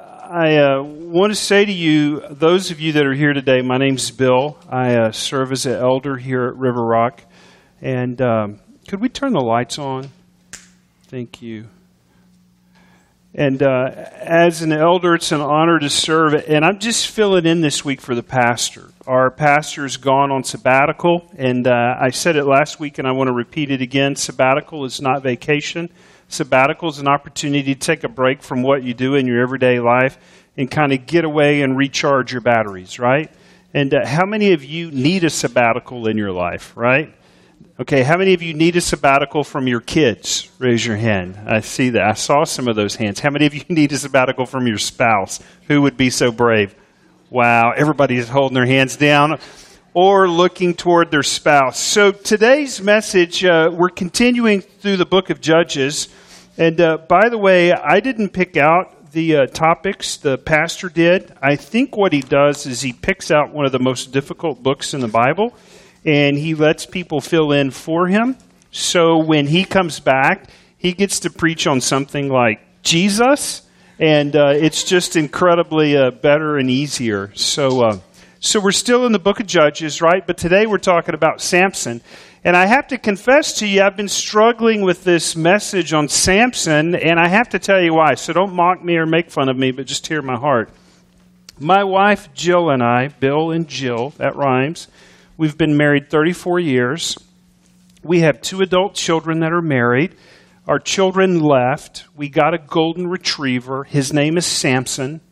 I uh, want to say to you, those of you that are here today, my name's Bill. I uh, serve as an elder here at River Rock. And um, could we turn the lights on? Thank you. And uh, as an elder, it's an honor to serve. And I'm just filling in this week for the pastor. Our pastor's gone on sabbatical. And uh, I said it last week, and I want to repeat it again. Sabbatical is not vacation. Sabbatical is an opportunity to take a break from what you do in your everyday life and kind of get away and recharge your batteries, right? And uh, how many of you need a sabbatical in your life, right? Okay, how many of you need a sabbatical from your kids? Raise your hand. I see that. I saw some of those hands. How many of you need a sabbatical from your spouse? Who would be so brave? Wow, everybody's holding their hands down or looking toward their spouse. So today's message, uh, we're continuing through the book of Judges. And uh, by the way, I didn't pick out the uh, topics, the pastor did. I think what he does is he picks out one of the most difficult books in the Bible and he lets people fill in for him. So when he comes back, he gets to preach on something like Jesus, and uh, it's just incredibly uh, better and easier. So, uh, so we're still in the book of Judges, right? But today we're talking about Samson. And I have to confess to you, I've been struggling with this message on Samson, and I have to tell you why. So don't mock me or make fun of me, but just hear my heart. My wife Jill and I, Bill and Jill, that rhymes, we've been married 34 years. We have two adult children that are married. Our children left. We got a golden retriever. His name is Samson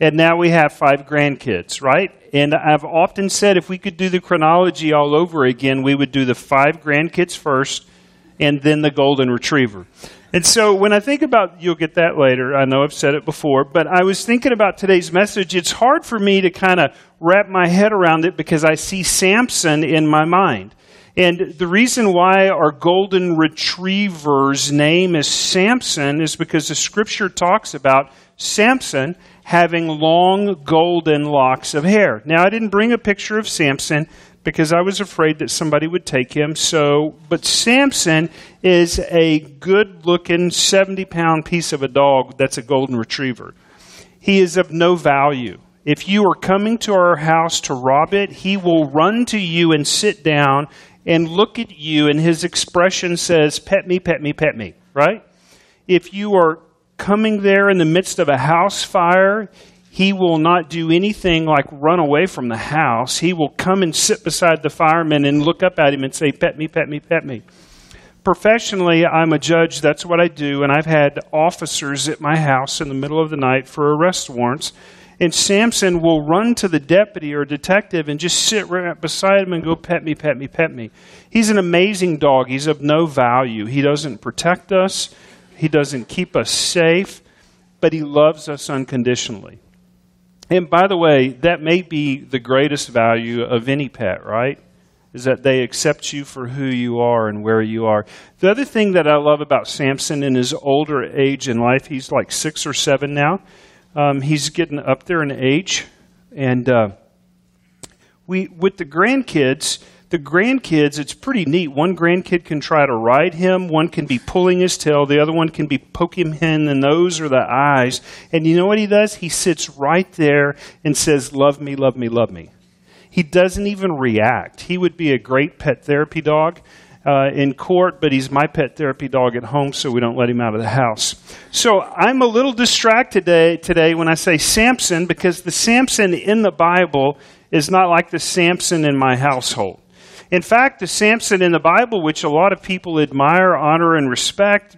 and now we have five grandkids, right? And I've often said if we could do the chronology all over again, we would do the five grandkids first and then the golden retriever. And so when I think about, you'll get that later. I know I've said it before, but I was thinking about today's message. It's hard for me to kind of wrap my head around it because I see Samson in my mind. And the reason why our golden retriever's name is Samson is because the scripture talks about Samson having long golden locks of hair. Now, I didn't bring a picture of Samson because I was afraid that somebody would take him. So, but Samson is a good looking 70 pound piece of a dog that's a golden retriever. He is of no value. If you are coming to our house to rob it, he will run to you and sit down and look at you, and his expression says, Pet me, pet me, pet me, right? If you are coming there in the midst of a house fire, he will not do anything like run away from the house. He will come and sit beside the fireman and look up at him and say, Pet me, pet me, pet me. Professionally, I'm a judge. That's what I do. And I've had officers at my house in the middle of the night for arrest warrants. And Samson will run to the deputy or detective and just sit right beside him and go, Pet me, pet me, pet me. He's an amazing dog. He's of no value. He doesn't protect us. He doesn't keep us safe, but He loves us unconditionally. And by the way, that may be the greatest value of any pet, right? Is that they accept you for who you are and where you are. The other thing that I love about Samson in his older age in life, he's like six or seven now. Um, he's getting up there in age. And uh, we, with the grandkids, the grandkids, it's pretty neat. One grandkid can try to ride him, one can be pulling his tail, the other one can be poking him in the nose or the eyes. And you know what he does? He sits right there and says, Love me, love me, love me. He doesn't even react. He would be a great pet therapy dog. Uh, in court, but he's my pet therapy dog at home, so we don't let him out of the house. So I'm a little distracted today, today when I say Samson, because the Samson in the Bible is not like the Samson in my household. In fact, the Samson in the Bible, which a lot of people admire, honor, and respect,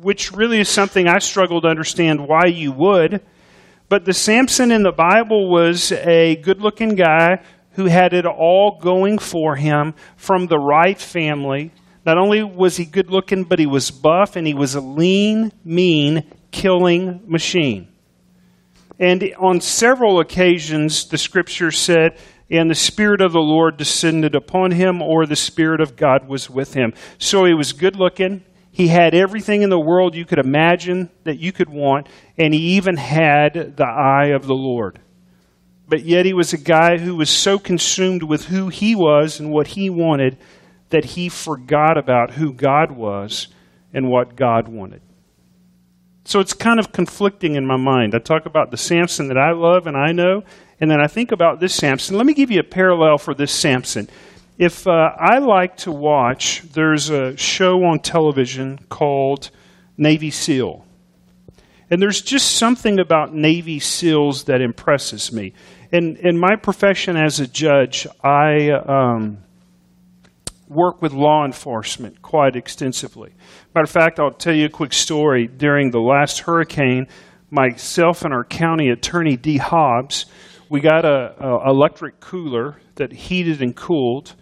which really is something I struggle to understand why you would, but the Samson in the Bible was a good looking guy who had it all going for him from the right family. Not only was he good looking, but he was buff and he was a lean, mean, killing machine. And on several occasions, the scripture said and the Spirit of the Lord descended upon him, or the Spirit of God was with him. So he was good looking. He had everything in the world you could imagine that you could want, and he even had the eye of the Lord. But yet he was a guy who was so consumed with who he was and what he wanted that he forgot about who God was and what God wanted. So it's kind of conflicting in my mind. I talk about the Samson that I love and I know, and then I think about this Samson. Let me give you a parallel for this Samson. If uh, I like to watch, there's a show on television called Navy SEAL. And there's just something about Navy SEALs that impresses me. In, in my profession as a judge, I um, work with law enforcement quite extensively. Matter of fact, I'll tell you a quick story. During the last hurricane, myself and our county attorney, Dee Hobbs, we got a, a electric cooler that heated and cooled.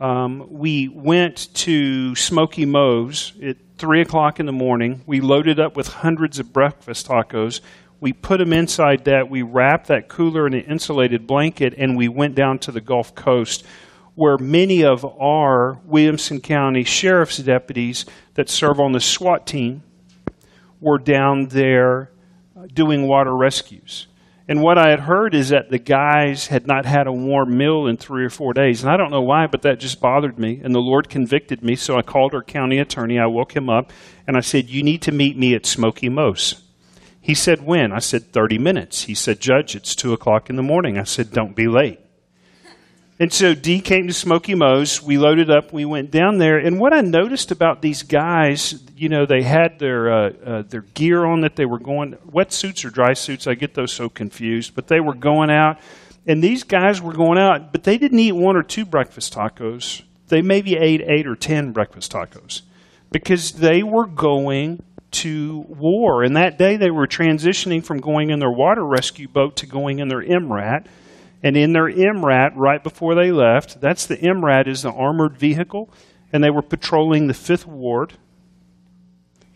Um, we went to Smokey Mo's at 3 o'clock in the morning. We loaded up with hundreds of breakfast tacos. We put them inside that. We wrapped that cooler in an insulated blanket, and we went down to the Gulf Coast where many of our Williamson County Sheriff's deputies that serve on the SWAT team were down there doing water rescues. And what I had heard is that the guys had not had a warm meal in three or four days. And I don't know why, but that just bothered me. And the Lord convicted me. So I called our county attorney. I woke him up and I said, You need to meet me at Smokey Mo's. He said, When? I said, 30 minutes. He said, Judge, it's 2 o'clock in the morning. I said, Don't be late. And so Dee came to Smokey Mo's. We loaded up. We went down there. And what I noticed about these guys, you know, they had their uh, uh, their gear on that they were going wetsuits or dry suits. I get those so confused. But they were going out, and these guys were going out. But they didn't eat one or two breakfast tacos. They maybe ate eight or ten breakfast tacos because they were going to war. And that day they were transitioning from going in their water rescue boat to going in their MRAP and in their MRAP, right before they left, that's the MRAP is the armored vehicle, and they were patrolling the Fifth Ward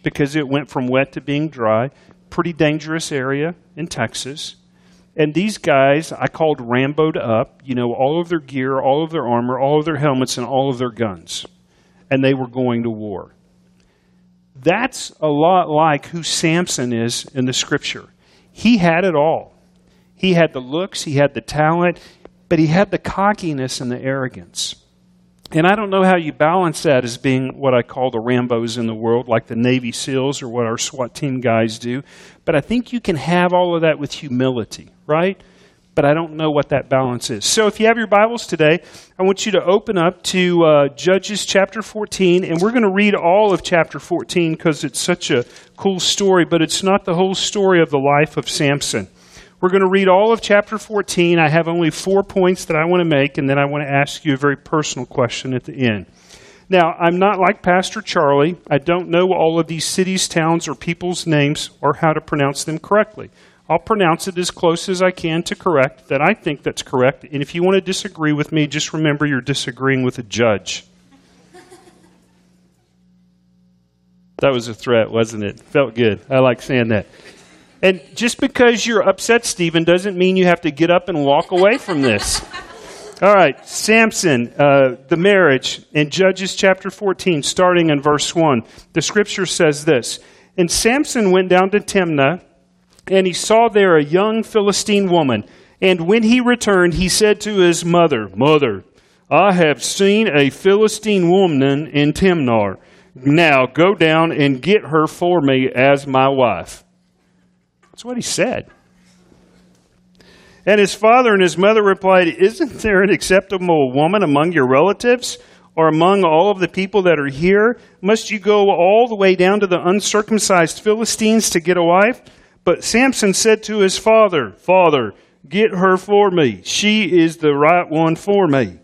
because it went from wet to being dry. Pretty dangerous area in Texas. And these guys, I called Ramboed up, you know, all of their gear, all of their armor, all of their helmets, and all of their guns. And they were going to war. That's a lot like who Samson is in the scripture. He had it all. He had the looks, he had the talent, but he had the cockiness and the arrogance. And I don't know how you balance that as being what I call the Rambos in the world, like the Navy SEALs or what our SWAT team guys do. But I think you can have all of that with humility, right? But I don't know what that balance is. So if you have your Bibles today, I want you to open up to uh, Judges chapter 14, and we're going to read all of chapter 14 because it's such a cool story, but it's not the whole story of the life of Samson. We're going to read all of chapter 14. I have only four points that I want to make, and then I want to ask you a very personal question at the end. Now, I'm not like Pastor Charlie. I don't know all of these cities, towns, or people's names or how to pronounce them correctly. I'll pronounce it as close as I can to correct that I think that's correct. And if you want to disagree with me, just remember you're disagreeing with a judge. That was a threat, wasn't it? Felt good. I like saying that. And just because you're upset, Stephen, doesn't mean you have to get up and walk away from this. All right, Samson, uh, the marriage in Judges chapter 14, starting in verse 1. The scripture says this And Samson went down to Timnah, and he saw there a young Philistine woman. And when he returned, he said to his mother, Mother, I have seen a Philistine woman in Timnah. Now go down and get her for me as my wife. That's what he said. And his father and his mother replied, Isn't there an acceptable woman among your relatives or among all of the people that are here? Must you go all the way down to the uncircumcised Philistines to get a wife? But Samson said to his father, Father, get her for me. She is the right one for me.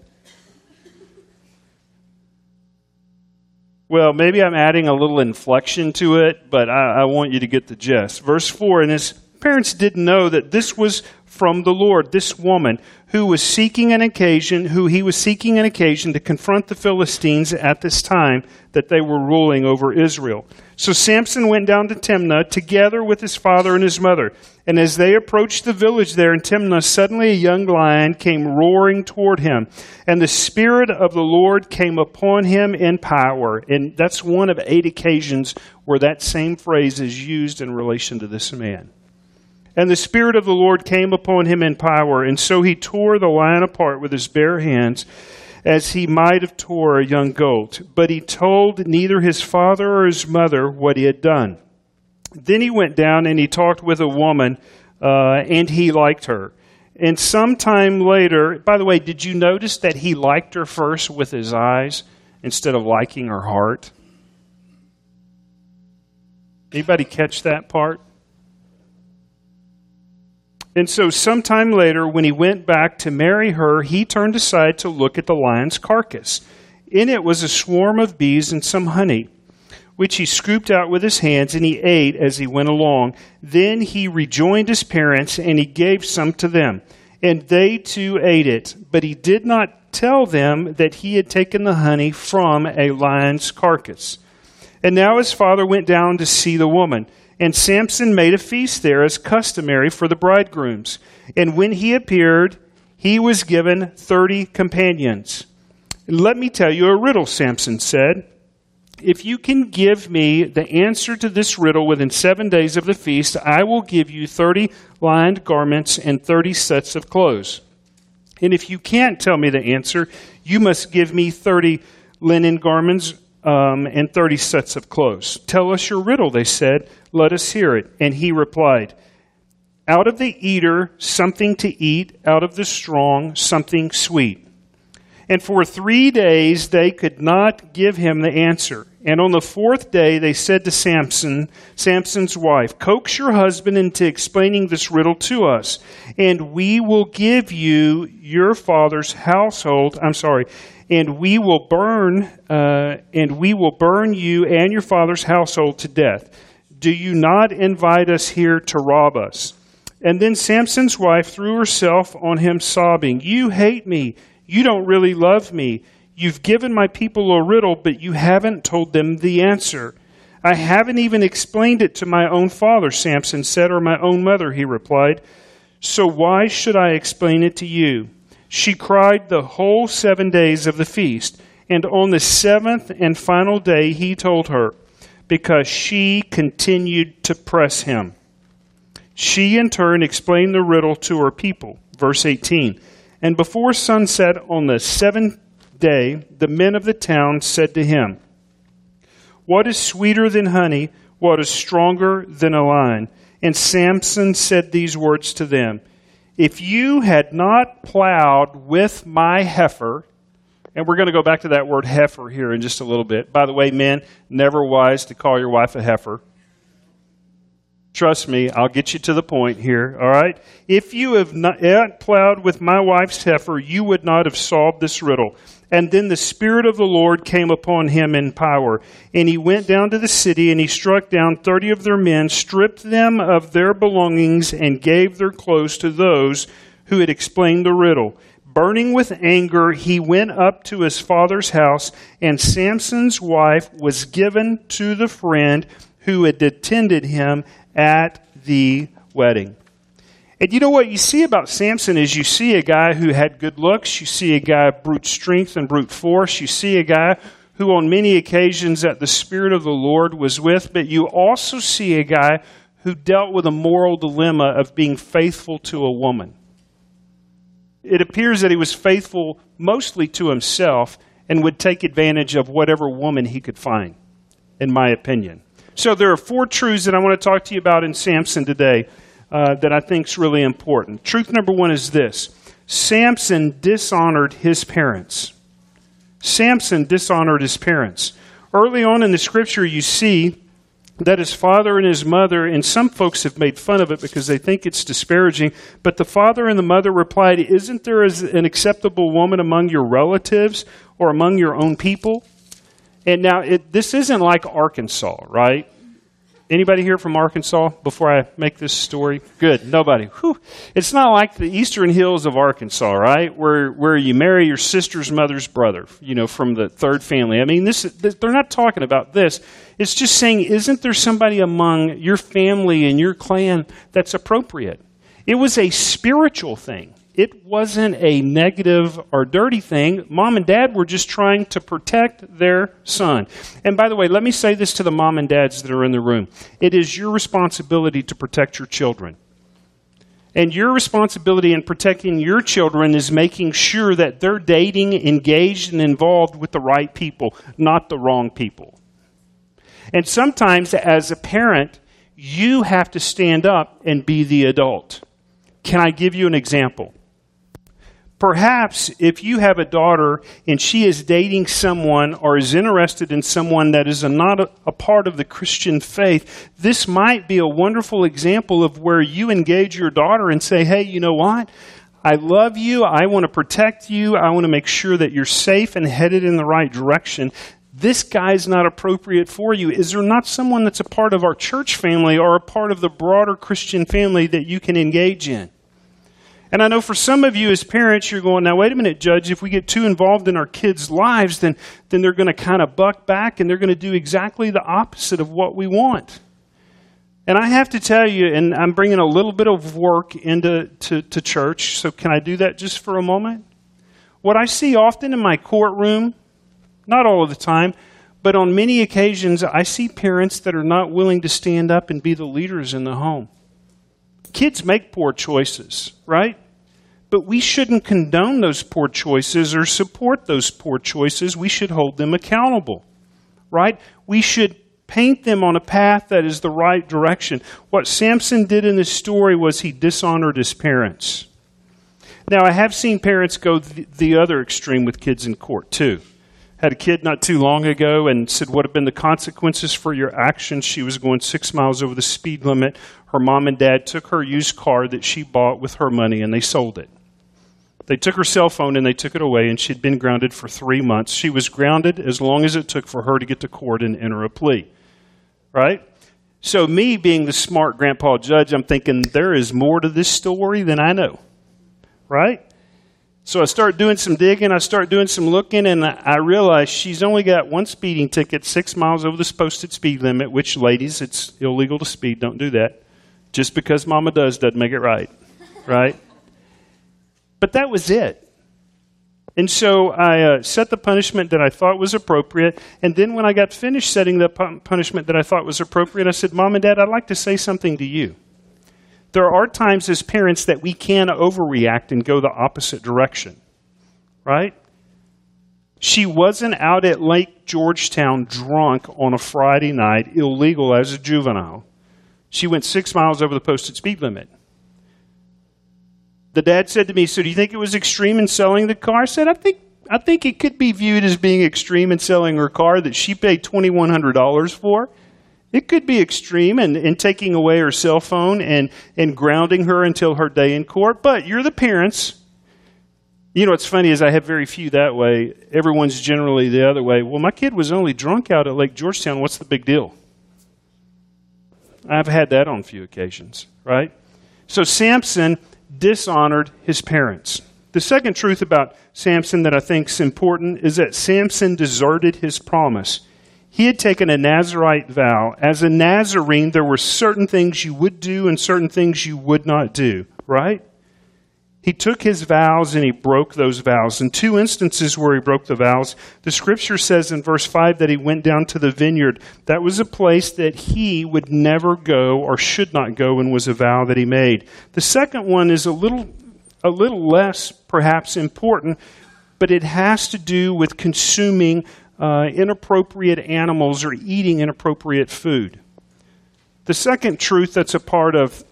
Well, maybe I'm adding a little inflection to it, but I, I, want you to get the gist. Verse 4 And his parents didn't know that this was from the Lord, this woman who was seeking an occasion, who he was seeking an occasion to confront the Philistines at this time that they were ruling over Israel. So Samson went down to Timnah together with his father and his mother. And as they approached the village there in Timnah, suddenly a young lion came roaring toward him. And the Spirit of the Lord came upon him in power. And that's one of eight occasions where that same phrase is used in relation to this man. And the Spirit of the Lord came upon him in power. And so he tore the lion apart with his bare hands as he might have tore a young goat. But he told neither his father or his mother what he had done. Then he went down and he talked with a woman, uh, and he liked her. And sometime later, by the way, did you notice that he liked her first with his eyes instead of liking her heart? Anybody catch that part? And so, sometime later, when he went back to marry her, he turned aside to look at the lion's carcass. In it was a swarm of bees and some honey, which he scooped out with his hands, and he ate as he went along. Then he rejoined his parents, and he gave some to them. And they too ate it. But he did not tell them that he had taken the honey from a lion's carcass. And now his father went down to see the woman. And Samson made a feast there as customary for the bridegrooms. And when he appeared, he was given 30 companions. Let me tell you a riddle, Samson said. If you can give me the answer to this riddle within seven days of the feast, I will give you 30 lined garments and 30 sets of clothes. And if you can't tell me the answer, you must give me 30 linen garments um, and 30 sets of clothes. Tell us your riddle, they said. Let us hear it. And he replied, Out of the eater, something to eat, out of the strong, something sweet. And for three days they could not give him the answer. And on the fourth day they said to Samson, Samson's wife, Coax your husband into explaining this riddle to us, and we will give you your father's household. I'm sorry, and we will burn, uh, and we will burn you and your father's household to death. Do you not invite us here to rob us? And then Samson's wife threw herself on him, sobbing, You hate me. You don't really love me. You've given my people a riddle, but you haven't told them the answer. I haven't even explained it to my own father, Samson said, or my own mother, he replied. So why should I explain it to you? She cried the whole seven days of the feast. And on the seventh and final day, he told her, because she continued to press him. She, in turn, explained the riddle to her people. Verse 18. And before sunset on the seventh day, the men of the town said to him, What is sweeter than honey? What is stronger than a lion? And Samson said these words to them if you had not plowed with my heifer, and we're going to go back to that word heifer here in just a little bit. By the way, men, never wise to call your wife a heifer. Trust me, I'll get you to the point here, all right? If you have not eh, plowed with my wife's heifer, you would not have solved this riddle. And then the Spirit of the Lord came upon him in power. And he went down to the city, and he struck down thirty of their men, stripped them of their belongings, and gave their clothes to those who had explained the riddle. Burning with anger, he went up to his father's house, and Samson's wife was given to the friend who had attended him at the wedding. And you know what you see about Samson is you see a guy who had good looks, you see a guy of brute strength and brute force, you see a guy who on many occasions that the Spirit of the Lord was with, but you also see a guy who dealt with a moral dilemma of being faithful to a woman. It appears that he was faithful mostly to himself and would take advantage of whatever woman he could find, in my opinion. So there are four truths that I want to talk to you about in Samson today uh, that I think is really important. Truth number one is this Samson dishonored his parents. Samson dishonored his parents. Early on in the scripture, you see that his father and his mother, and some folks have made fun of it because they think it's disparaging, but the father and the mother replied, Isn't there an acceptable woman among your relatives or among your own people? And now, it, this isn't like Arkansas, right? Anybody here from Arkansas before I make this story? Good. Nobody. Whew. It's not like the eastern hills of Arkansas, right? Where where you marry your sister's mother's brother, you know, from the third family. I mean, this, they're not talking about this. It's just saying isn't there somebody among your family and your clan that's appropriate? It was a spiritual thing it wasn't a negative or dirty thing. Mom and dad were just trying to protect their son. And by the way, let me say this to the mom and dads that are in the room it is your responsibility to protect your children. And your responsibility in protecting your children is making sure that they're dating, engaged, and involved with the right people, not the wrong people. And sometimes, as a parent, You have to stand up and be the adult. Can I give you an example? Perhaps if you have a daughter and she is dating someone or is interested in someone that is a, not a, a, part of the Christian faith, this might be a wonderful example of where you engage your daughter and say, hey, you know what? I love you. I want to protect you. I want to make sure that you're safe and headed in the right direction. This guy's not appropriate for you. Is there not someone that's a part of our church family or a part of the broader Christian family that you can engage in? And I know for some of you as parents, you're going, now wait a minute, Judge, if we get too involved in our kids' lives, then, then they're going to kind of buck back and they're going to do exactly the opposite of what we want. And I have to tell you, and I'm bringing a little bit of work into to, to church, so can I do that just for a moment? What I see often in my courtroom, not all of the time, but on many occasions, I see parents that are not willing to stand up and be the leaders in the home. Kids make poor choices, right? But we shouldn't condone those poor choices or support those poor choices. We should hold them accountable, right? We should paint them on a path that is the right direction. What Samson did in this story was he dishonored his parents. Now, I have seen parents go the, the other extreme with kids in court, too. Had a kid not too long ago and said what have been the consequences for your actions. She was going six miles over the speed limit. Her mom and dad took her used car that she bought with her money and they sold it. They took her cell phone and they took it away, and she'd been grounded for three months. She was grounded as long as it took for her to get to court and enter a plea. Right? So, me being the smart grandpa judge, I'm thinking there is more to this story than I know. Right? So I start doing some digging, I start doing some looking, and I realize she's only got one speeding ticket, six miles over the posted speed limit, which, ladies, it's illegal to speed. Don't do that. Just because mama does doesn't make it right. Right? But that was it. And so I uh, set the punishment that I thought was appropriate. And then when I got finished setting the punishment that I thought was appropriate, I said, Mom and Dad, I'd like to say something to you. There are times as parents that we can overreact and go the opposite direction, right? She wasn't out at Lake Georgetown drunk on a Friday night, illegal as a juvenile. She went six miles over the posted speed limit the dad said to me, "So do you think it was extreme in selling the car?" I said, "I think I think it could be viewed as being extreme in selling her car that she paid twenty one hundred dollars for. It could be extreme in, in taking away her cell phone and and grounding her until her day in court. But you're the parents." You know what's funny is I have very few that way. Everyone's generally the other way. Well, my kid was only drunk out at Lake Georgetown. What's the big deal? I've had that on a few occasions, right? So Samson dishonored his parents. The second truth about Samson that I think is important is that Samson deserted his promise. He had taken a Nazarite vow. As a Nazarene, there were certain things you would do and certain things you would not do, right? He took his vows and he broke those vows. In two instances where he broke the vows, the scripture says in verse 5 that he went down to the vineyard. That was a place that he would never go or should not go and was a vow that he made. The second one is a little, a little less perhaps important, but it has to do with consuming uh, inappropriate animals or eating inappropriate food. The second truth that's a part of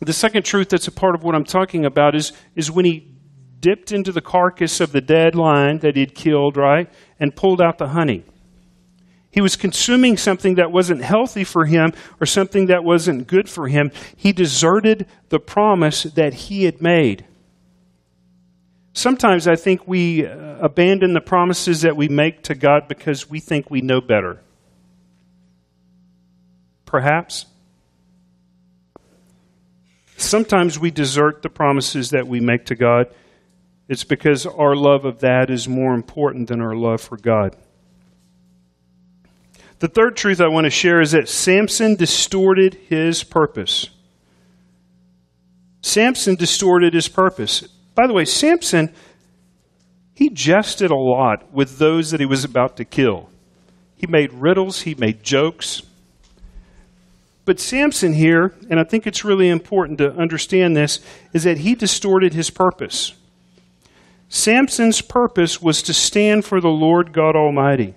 the second truth that's a part of what I'm talking about is, is when he dipped into the carcass of the dead lion that he'd killed, right, and pulled out the honey. He was consuming something that wasn't healthy for him or something that wasn't good for him. He deserted the promise that he had made. Sometimes I think we uh, abandon the promises that we make to God because we think we know better. Perhaps. Sometimes we desert the promises that we make to God. It's because our love of that is more important than our love for God. The third truth I want to share is that Samson distorted his purpose. Samson distorted his purpose. By the way, Samson, he jested a lot with those that he was about to kill. He made riddles, he made jokes. But Samson here, and I think it's really important to understand this, is that he distorted his purpose. Samson's purpose was to stand for the Lord God Almighty.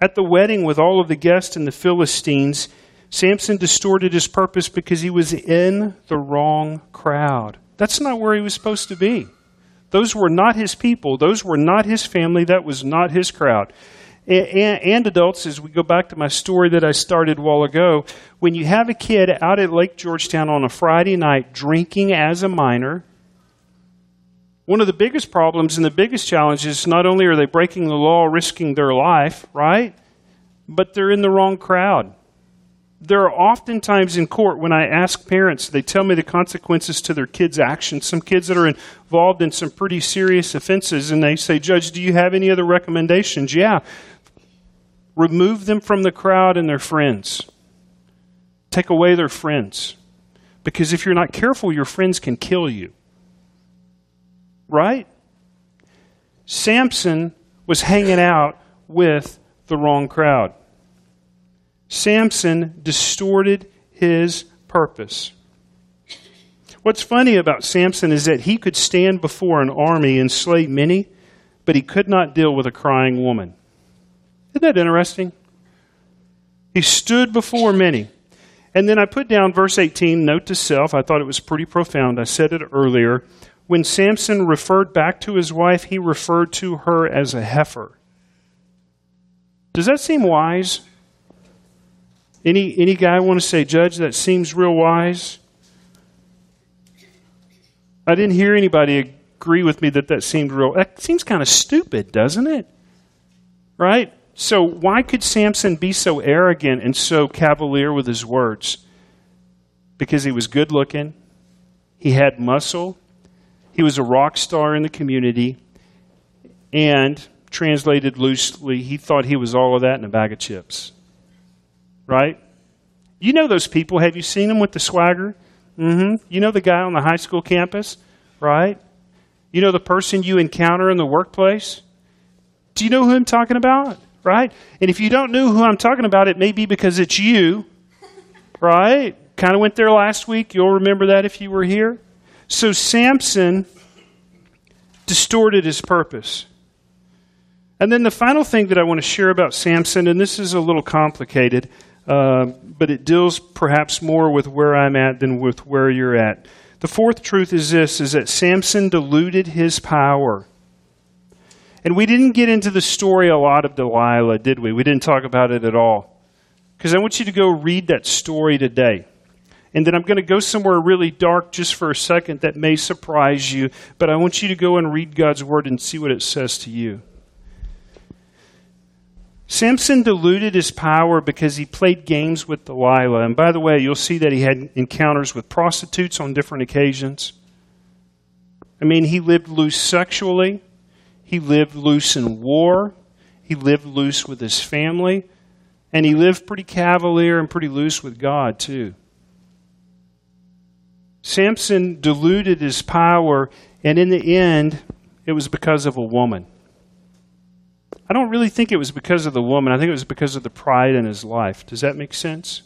At the wedding with all of the guests and the Philistines, Samson distorted his purpose because he was in the wrong crowd. That's not where he was supposed to be. Those were not his people. Those were not his family. That was not his crowd. And, adults, as we go back to my story that I started a while ago, when you have a kid out at Lake Georgetown on a Friday night drinking as a minor, one of the biggest problems and the biggest challenges not only are they breaking the law, risking their life, right? But they're in the wrong crowd. There are oftentimes in court when I ask parents, they tell me the consequences to their kids' actions. Some kids that are involved in some pretty serious offenses, and they say, Judge, do you have any other recommendations? Yeah. Remove them from the crowd and their friends. Take away their friends. Because if you're not careful, your friends can kill you. Right? Samson was hanging out with the wrong crowd. Samson distorted his purpose. What's funny about Samson is that he could stand before an army and slay many, but he could not deal with a crying woman. Isn't that interesting? He stood before many. And then I put down verse 18, note to self. I thought it was pretty profound. I said it earlier. When Samson referred back to his wife, he referred to her as a heifer. Does that seem wise? Any, any guy want to say, Judge, that seems real wise? I didn't hear anybody agree with me that that seemed real. That seems kind of stupid, doesn't it? Right? So, why could Samson be so arrogant and so cavalier with his words? Because he was good looking, he had muscle, he was a rock star in the community, and translated loosely, he thought he was all of that in a bag of chips right? You know those people. Have you seen them with the swagger? Mm-hmm. You know the guy on the high school campus, right? You know the person you encounter in the workplace? Do you know who I'm talking about? Right? And if you don't know who I'm talking about, it may be because it's you, right? Kind of went there last week. You'll remember that if you were here. So Samson distorted his purpose. And then the final thing that I want to share about Samson, and this is a little complicated, uh, but it deals perhaps more with where I'm at than with where you're at. The fourth truth is this is that Samson diluted his power. And we didn't get into the story a lot of Delilah, did we? We didn't talk about it at all. Because I want you to go read that story today. And then I'm going to go somewhere really dark just for a second that may surprise you, but I want you to go and read God's word and see what it says to you. Samson diluted his power because he played games with Delilah. And by the way, you'll see that he had encounters with prostitutes on different occasions. I mean, he lived loose sexually, he lived loose in war, he lived loose with his family, and he lived pretty cavalier and pretty loose with God, too. Samson diluted his power, and in the end, it was because of a woman. I don't really think it was because of the woman. I think it was because of the pride in his life. Does that make sense?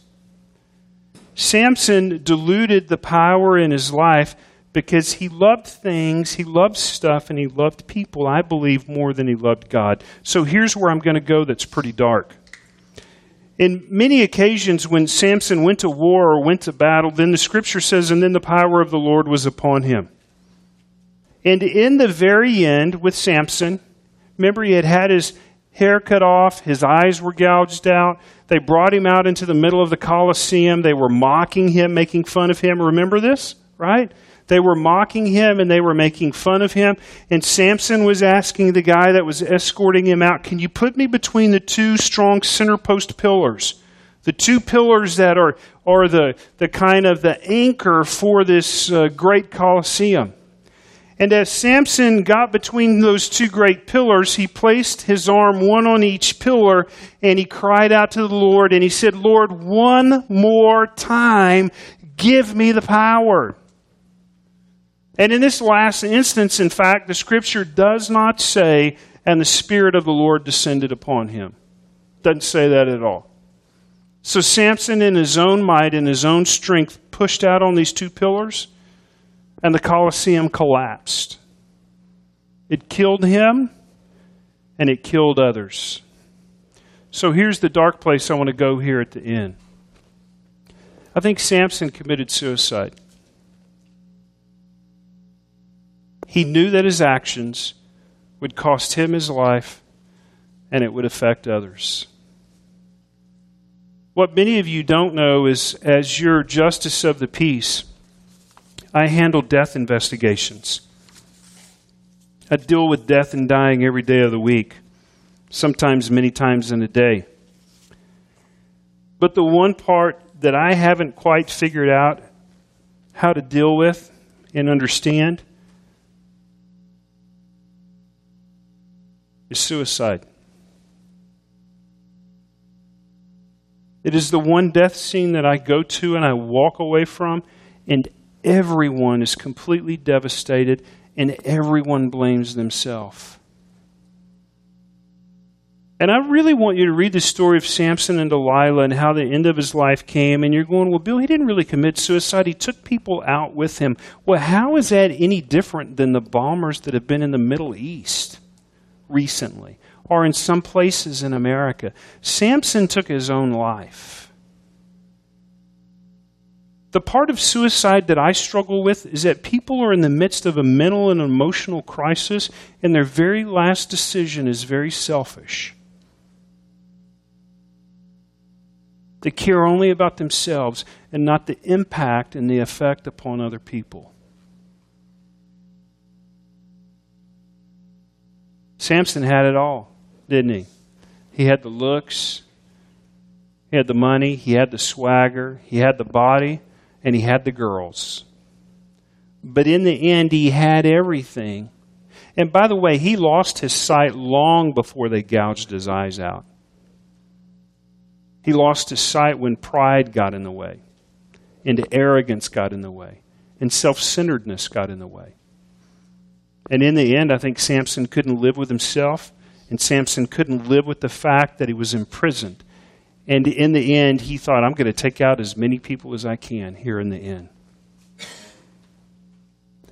Samson diluted the power in his life because he loved things, he loved stuff, and he loved people, I believe, more than he loved God. So here's where I'm going to go that's pretty dark. In many occasions, when Samson went to war or went to battle, then the scripture says, and then the power of the Lord was upon him. And in the very end, with Samson, Remember, he had had his hair cut off, his eyes were gouged out. They brought him out into the middle of the Colosseum. They were mocking him, making fun of him. Remember this, right? They were mocking him and they were making fun of him. And Samson was asking the guy that was escorting him out, Can you put me between the two strong center post pillars? The two pillars that are, are the, the kind of the anchor for this uh, great Colosseum. And as Samson got between those two great pillars, he placed his arm one on each pillar and he cried out to the Lord and he said, Lord, one more time, give me the power. And in this last instance, in fact, the scripture does not say, and the Spirit of the Lord descended upon him. Doesn't say that at all. So Samson, in his own might, in his own strength, pushed out on these two pillars and the Colosseum collapsed. It killed him and it killed others. So here's the dark place I want to go here at the end. I think Samson committed suicide. He knew that his actions would cost him his life and it would affect others. What many of you don't know is, as your justice of the peace, I handle death investigations. I deal with death and dying every day of the week, sometimes many times in a day. But the one part that I haven't quite figured out how to deal with and understand is suicide. It is the one death scene that I go to and I walk away from, and everyone is completely devastated and everyone blames themselves. And I really want you to read the story of Samson and Delilah and how the end of his life came. And you're going, well, Bill, he didn't really commit suicide. He took people out with him. Well, how is that any different than the bombers that have been in the Middle East recently? or in some places in America. Samson took his own life. The part of suicide that I struggle with is that people are in the midst of a mental and emotional crisis, and their very last decision is very selfish. They care only about themselves and not the impact and the effect upon other people. Samson had it all didn't he? He had the looks, he had the money, he had the swagger, he had the body, and he had the girls. But in the end, he had everything. And by the way, he lost his sight long before they gouged his eyes out. He lost his sight when pride got in the way, and arrogance got in the way, and self centeredness got in the way. And in the end, I think Samson couldn't live with himself. And Samson couldn't live with the fact that he was imprisoned. And in the end, he thought, I'm going to take out as many people as I can here in the end.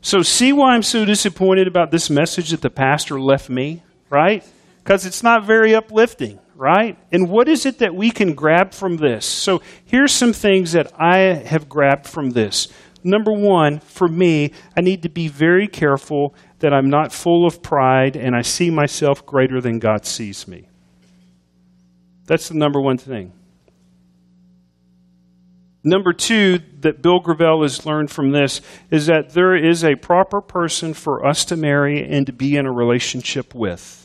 So, see why I'm so disappointed about this message that the pastor left me, right? Because it's not very uplifting, right? And what is it that we can grab from this? So, here's some things that I have grabbed from this. Number one, for me, I need to be very careful that I'm not full of pride and I see myself greater than God sees me. That's the number one thing. Number two, that Bill Gravell has learned from this is that there is a proper person for us to marry and to be in a relationship with.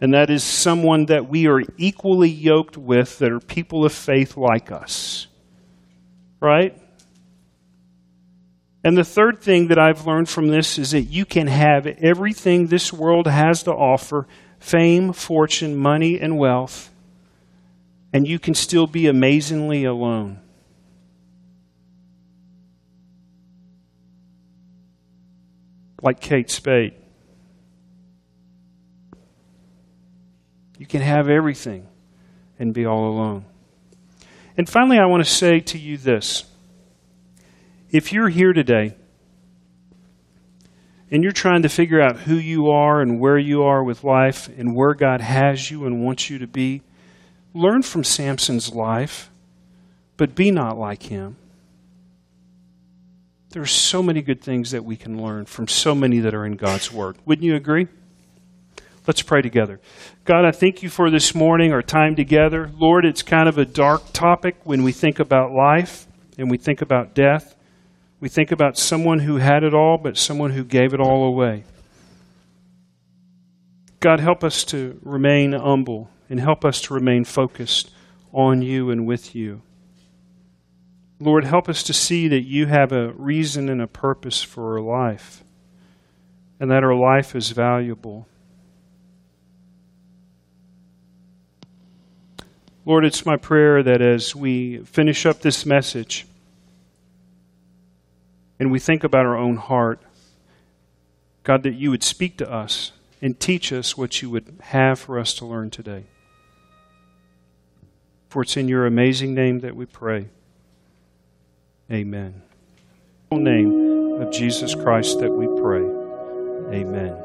And that is someone that we are equally yoked with, that are people of faith like us. Right? And the third thing that I've learned from this is that you can have everything this world has to offer fame, fortune, money, and wealth and you can still be amazingly alone. Like Kate Spade. You can have everything and be all alone. And finally, I want to say to you this. If you're here today and you're trying to figure out who you are and where you are with life and where God has you and wants you to be, learn from Samson's life, but be not like him. There are so many good things that we can learn from so many that are in God's Word. Wouldn't you agree? Let's pray together. God, I thank you for this morning, our time together. Lord, it's kind of a dark topic when we think about life and we think about death. We think about someone who had it all, but someone who gave it all away. God, help us to remain humble and help us to remain focused on you and with you. Lord, help us to see that you have a reason and a purpose for our life, and that our life is valuable. Lord, it's my prayer that as we finish up this message, and we think about our own heart, God, that you would speak to us and teach us what you would have for us to learn today. For it's in your amazing name that we pray. Amen. In the name of Jesus Christ that we pray. Amen.